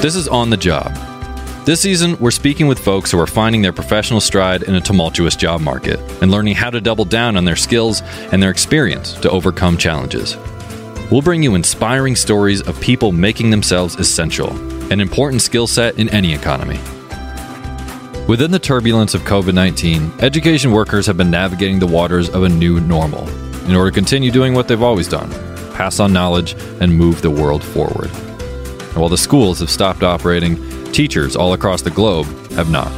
This is On the Job. This season, we're speaking with folks who are finding their professional stride in a tumultuous job market and learning how to double down on their skills and their experience to overcome challenges. We'll bring you inspiring stories of people making themselves essential, an important skill set in any economy. Within the turbulence of COVID 19, education workers have been navigating the waters of a new normal in order to continue doing what they've always done pass on knowledge and move the world forward. While the schools have stopped operating, teachers all across the globe have not.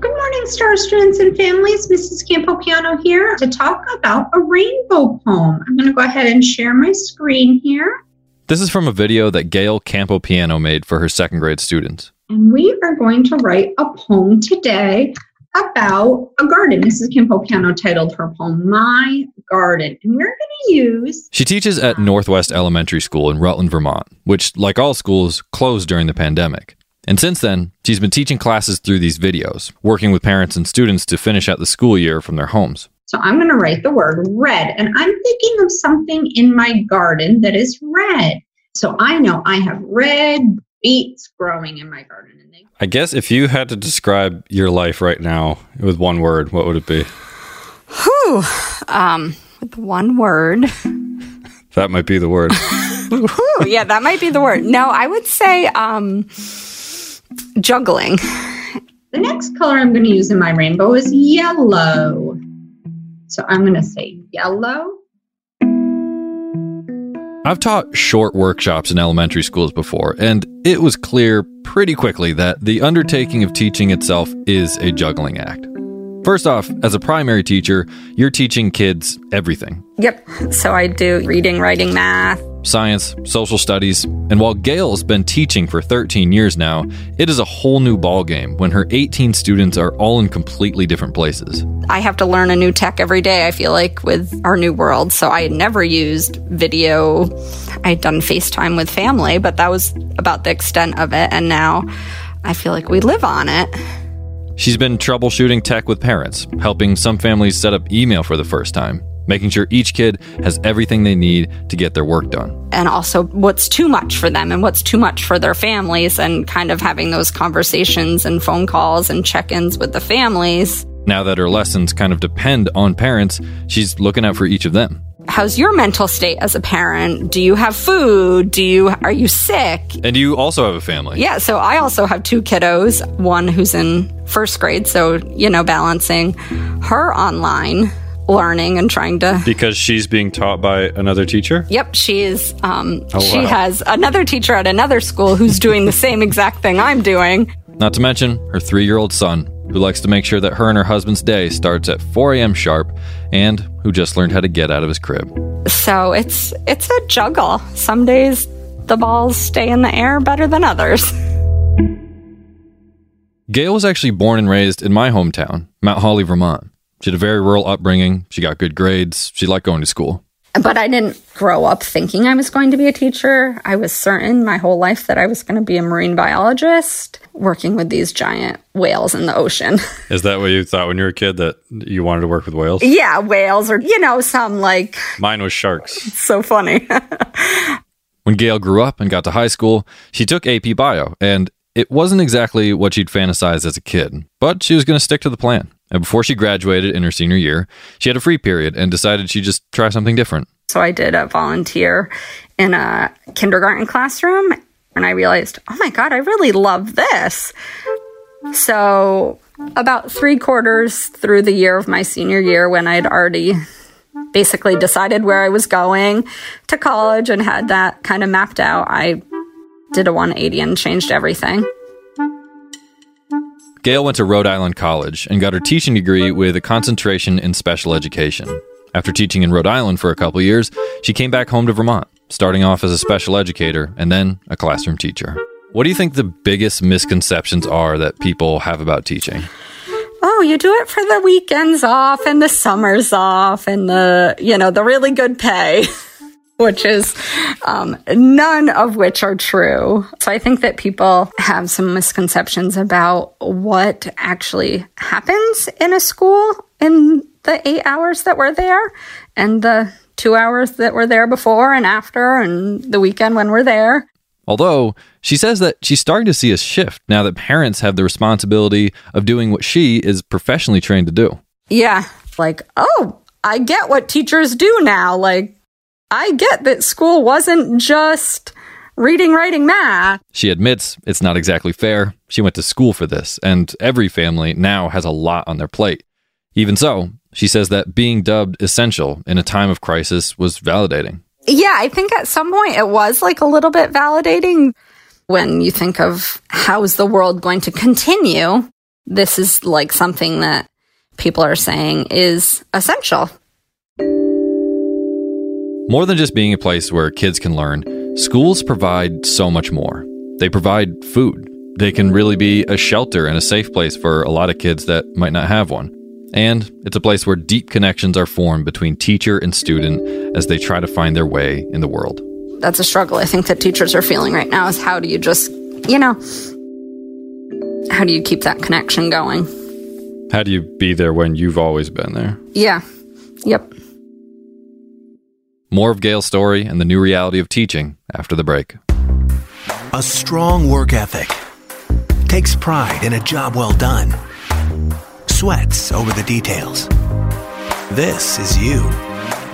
Good morning, STAR students and families. Mrs. Campopiano here to talk about a rainbow poem. I'm going to go ahead and share my screen here. This is from a video that Gail Campopiano made for her second grade students. And we are going to write a poem today about a garden. Mrs. Kim Campopiano titled her poem My Garden. And we're going to use. She teaches at Northwest Elementary School in Rutland, Vermont, which, like all schools, closed during the pandemic. And since then, she's been teaching classes through these videos, working with parents and students to finish out the school year from their homes. So I'm going to write the word red. And I'm thinking of something in my garden that is red. So I know I have red beets growing in my garden. And they- I guess if you had to describe your life right now with one word, what would it be? Whew. Um, with one word. That might be the word. Whew, yeah, that might be the word. No, I would say um, juggling. The next color I'm going to use in my rainbow is yellow. So I'm going to say yellow. I've taught short workshops in elementary schools before, and it was clear pretty quickly that the undertaking of teaching itself is a juggling act. First off, as a primary teacher, you're teaching kids everything Yep. So I do reading, writing, math. science, social studies, and while Gail's been teaching for 13 years now, it is a whole new ballgame when her 18 students are all in completely different places. I have to learn a new tech every day, I feel like, with our new world. So I had never used video. I had done FaceTime with family, but that was about the extent of it. And now I feel like we live on it. She's been troubleshooting tech with parents, helping some families set up email for the first time, making sure each kid has everything they need to get their work done. and also what's too much for them and what's too much for their families and kind of having those conversations and phone calls and check-ins with the families Now that her lessons kind of depend on parents, she's looking out for each of them. How's your mental state as a parent do you have food do you are you sick And you also have a family. yeah so i also have two kiddos one who's in first grade so you know balancing her online learning and trying to Because she's being taught by another teacher? Yep, she is. Um, Oh, she wow. has another teacher at another school who's doing the same exact thing I'm doing. Not to mention her three year old son, who likes to make sure that her and her husband's day starts at 4 a.m. sharp, and who just learned how to get out of his crib. So it's it's a juggle. Some days the balls stay in the air better than others. Gail was actually born and raised in my hometown, Mount Holly, Vermont. She had a very rural upbringing. She got good grades. She liked going to school. But I didn't grow up thinking I was going to be a teacher. I was certain my whole life that I was going to be a marine biologist working with these giant whales in the ocean. Is that what you thought when you were a kid that you wanted to work with whales? yeah, whales or you know some like Mine was sharks. so funny. When Gail grew up and got to high school, she took AP Bio, and it wasn't exactly what she'd fantasized as a kid, but she was going to stick to the plan. And before she graduated in her senior year, she had a free period and decided she'd just try something different. So I did a volunteer in a kindergarten classroom and I realized, oh my God, I really love this. So, about three quarters through the year of my senior year, when I'd already basically decided where I was going to college and had that kind of mapped out, I did a 180 and changed everything. Gail went to Rhode Island College and got her oh. teaching degree with a concentration in special education. After teaching in Rhode Island for a couple years, she came back home to Vermont, starting off as a special educator and then a classroom teacher. What do you think the biggest misconceptions are that people have about teaching? oh, you do it for the weekends off and the summers off and the, you know, the really good pay, which is um, none of which are true. So I think that people have some misconceptions about what actually happens in a school in the eight hours that we're there and the two hours that we're there before and after and the weekend when we're there. Although she says that she's starting to see a shift now that parents have the responsibility of doing what she is professionally trained to do. Yeah. Like, oh, I get what teachers do now. Like, I get that school wasn't just reading, writing, math. She admits it's not exactly fair. She went to school for this, and every family now has a lot on their plate. Even so, she says that being dubbed essential in a time of crisis was validating. Yeah, I think at some point it was like a little bit validating when you think of how's the world going to continue. This is like something that people are saying is essential. More than just being a place where kids can learn, schools provide so much more. They provide food. They can really be a shelter and a safe place for a lot of kids that might not have one. And it's a place where deep connections are formed between teacher and student as they try to find their way in the world. That's a struggle I think that teachers are feeling right now is how do you just, you know, how do you keep that connection going? How do you be there when you've always been there? Yeah. Yep. More of Gail's story and the new reality of teaching after the break. A strong work ethic takes pride in a job well done, sweats over the details. This is you.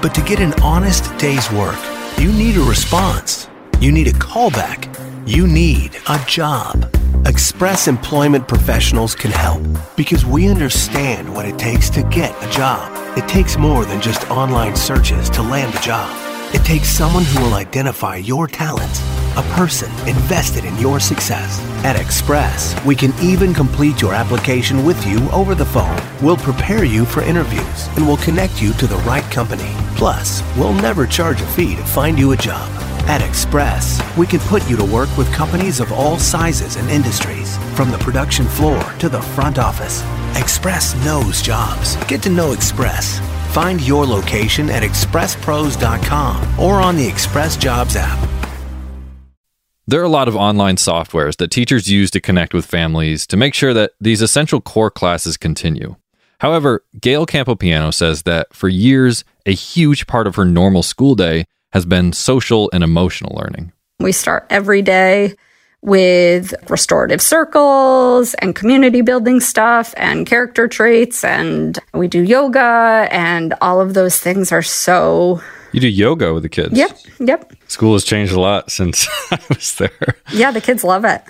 But to get an honest day's work, you need a response. You need a callback. You need a job. Express Employment Professionals can help because we understand what it takes to get a job. It takes more than just online searches to land a job. It takes someone who will identify your talents, a person invested in your success. At Express, we can even complete your application with you over the phone. We'll prepare you for interviews and we'll connect you to the right company. Plus, we'll never charge a fee to find you a job. At Express, we can put you to work with companies of all sizes and industries, from the production floor to the front office. Express knows jobs. Get to know Express. Find your location at expresspros.com or on the Express Jobs app. There are a lot of online softwares that teachers use to connect with families to make sure that these essential core classes continue. However, Gail Campopiano says that for years, a huge part of her normal school day has been social and emotional learning. We start every day with restorative circles and community building stuff and character traits and we do yoga and all of those things are so You do yoga with the kids. Yep, yep. School has changed a lot since I was there. Yeah, the kids love it.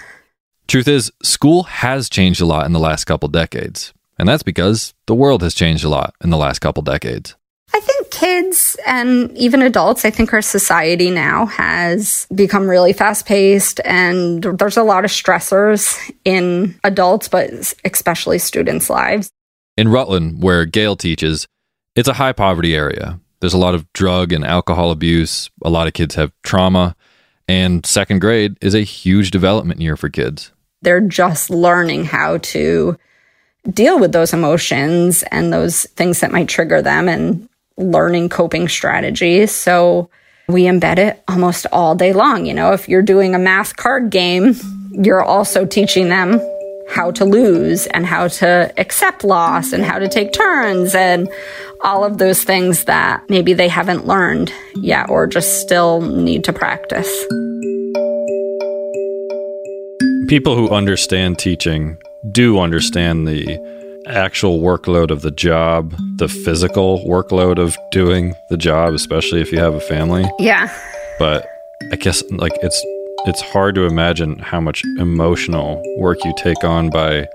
Truth is, school has changed a lot in the last couple decades. And that's because the world has changed a lot in the last couple decades. I think kids and even adults, I think our society now has become really fast paced and there's a lot of stressors in adults, but especially students' lives. In Rutland, where Gail teaches, it's a high poverty area. There's a lot of drug and alcohol abuse. A lot of kids have trauma. And second grade is a huge development year for kids. They're just learning how to deal with those emotions and those things that might trigger them and learning coping strategies. So we embed it almost all day long. You know, if you're doing a math card game, you're also teaching them how to lose and how to accept loss and how to take turns and all of those things that maybe they haven't learned yet or just still need to practice. People who understand teaching do understand the actual workload of the job, the physical workload of doing the job, especially if you have a family. Yeah. But I guess like it's it's hard to imagine how much emotional work you take on by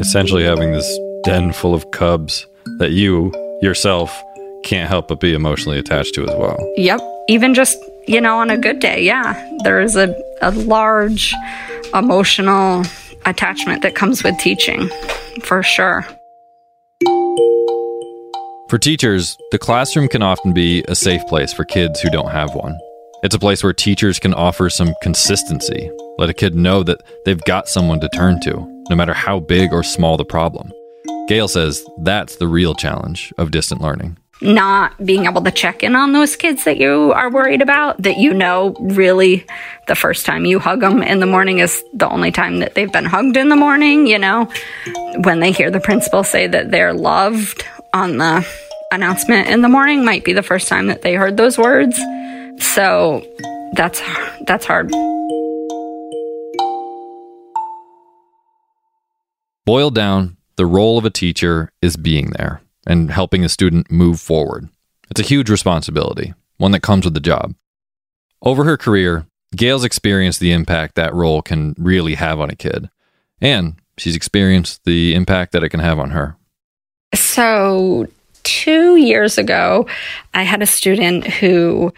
essentially having this den full of cubs that you yourself can't help but be emotionally attached to as well. Yep. Even just, you know, on a good day, yeah. There is a, a large emotional attachment that comes with teaching, for sure. For teachers, the classroom can often be a safe place for kids who don't have one. It's a place where teachers can offer some consistency, let a kid know that they've got someone to turn to, no matter how big or small the problem. Gail says that's the real challenge of distant learning not being able to check in on those kids that you are worried about that you know really the first time you hug them in the morning is the only time that they've been hugged in the morning you know? When they hear the principal say that they're loved on the announcement in the morning might be the first time that they heard those words. So that's that's hard. Boiled down the role of a teacher is being there and helping a student move forward. It's a huge responsibility, one that comes with the job. Over her career, Gail's experienced the impact that role can really have on a kid, and she's experienced the impact that it can have on her. So, two years ago, I had a student who,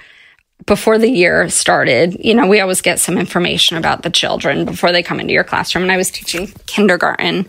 before the year started, you know, we always get some information about the children before they come into your classroom. And I was teaching kindergarten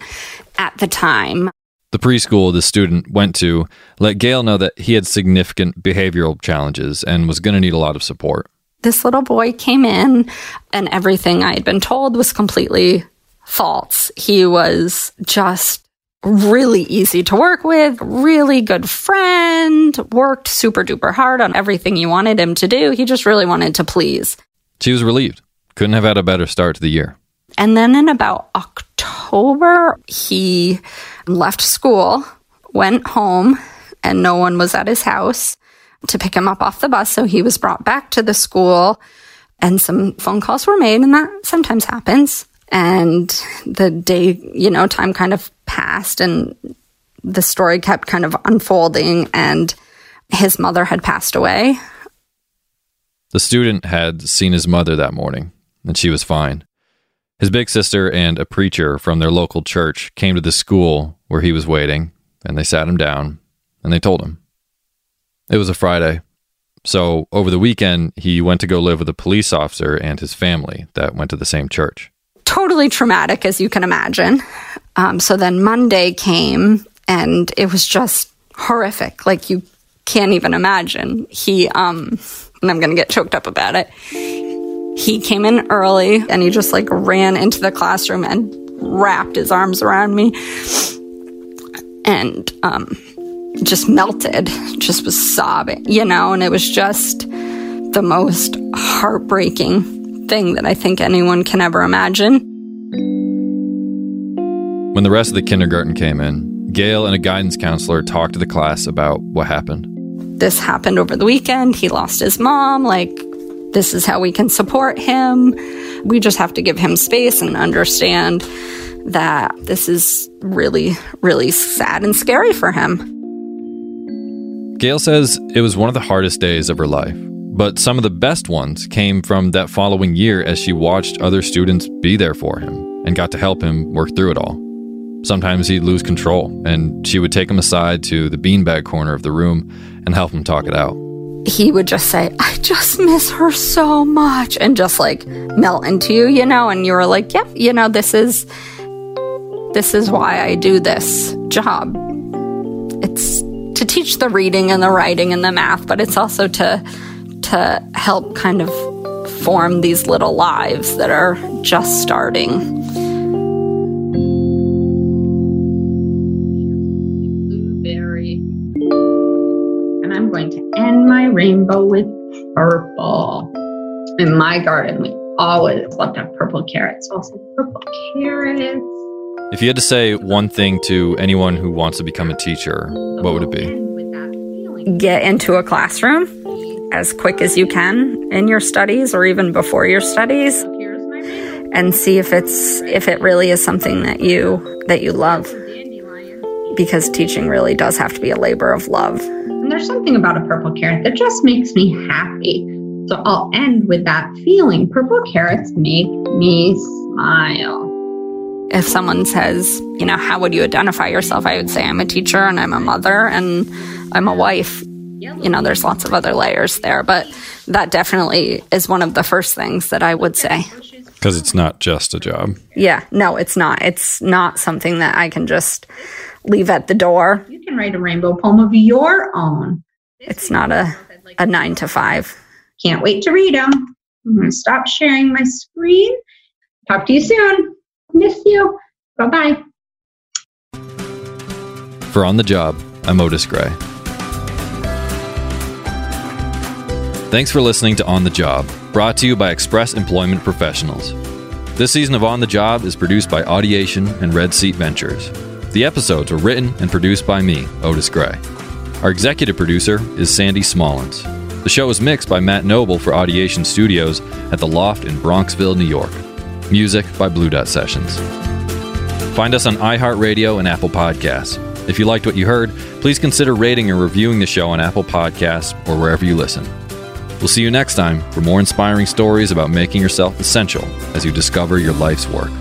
at the time. The preschool the student went to let Gail know that he had significant behavioral challenges and was going to need a lot of support. This little boy came in, and everything I had been told was completely false. He was just really easy to work with, really good friend, worked super duper hard on everything you wanted him to do. He just really wanted to please. She was relieved. Couldn't have had a better start to the year. And then in about October, he left school, went home, and no one was at his house to pick him up off the bus. So he was brought back to the school, and some phone calls were made, and that sometimes happens. And the day, you know, time kind of passed, and the story kept kind of unfolding, and his mother had passed away. The student had seen his mother that morning, and she was fine. His big sister and a preacher from their local church came to the school where he was waiting, and they sat him down and they told him. It was a Friday. So over the weekend, he went to go live with a police officer and his family that went to the same church. Totally traumatic, as you can imagine. Um, so then Monday came, and it was just horrific. Like you can't even imagine. He, um, and I'm going to get choked up about it he came in early and he just like ran into the classroom and wrapped his arms around me and um, just melted, just was sobbing, you know, and it was just the most heartbreaking thing that I think anyone can ever imagine. When the rest of the kindergarten came in, Gail and a guidance counselor talked to the class about what happened. This happened over the weekend. He lost his mom. Like, this is how we can support him. We just have to give him space and understand that this is really, really sad and scary for him. Gail says it was one of the hardest days of her life, but some of the best ones came from that following year as she watched other students be there for him and got to help him work through it all. Sometimes he'd lose control, and she would take him aside to the beanbag corner of the room and help him talk it out he would just say, I just miss her so much, and just like melt into you, you know, and you were like, yep, you know, this is this is why I do this job. It's to teach the reading and the writing and the math, but it's also to to help kind of form these little lives that are just starting. Rainbow with purple. In my garden, we always love to have purple carrots. Also, purple carrots. If you had to say one thing to anyone who wants to become a teacher, what would it be? Get into a classroom as quick as you can in your studies or even before your studies and see if it's if it really is something that you that you love because teaching really does have to be a labor of love and there's something about a purple carrot that just makes me happy. So I'll end with that feeling. Purple carrots make me smile. If someone says, you know, how would you identify yourself? I would say I'm a teacher and I'm a mother and I'm a wife. You know, there's lots of other layers there, but that definitely is one of the first things that I would say. Because it's not just a job. Yeah, no, it's not. It's not something that I can just leave at the door. You can write a rainbow poem of your own. It's not a, a nine to five. Can't wait to read them. I'm going to stop sharing my screen. Talk to you soon. Miss you. Bye bye. For On the Job, I'm Otis Gray. Thanks for listening to On the Job, brought to you by Express Employment Professionals. This season of On the Job is produced by Audiation and Red Seat Ventures. The episodes were written and produced by me, Otis Gray. Our executive producer is Sandy Smallens. The show is mixed by Matt Noble for Audiation Studios at the Loft in Bronxville, New York. Music by Blue Dot Sessions. Find us on iHeartRadio and Apple Podcasts. If you liked what you heard, please consider rating and reviewing the show on Apple Podcasts or wherever you listen. We'll see you next time for more inspiring stories about making yourself essential as you discover your life's work.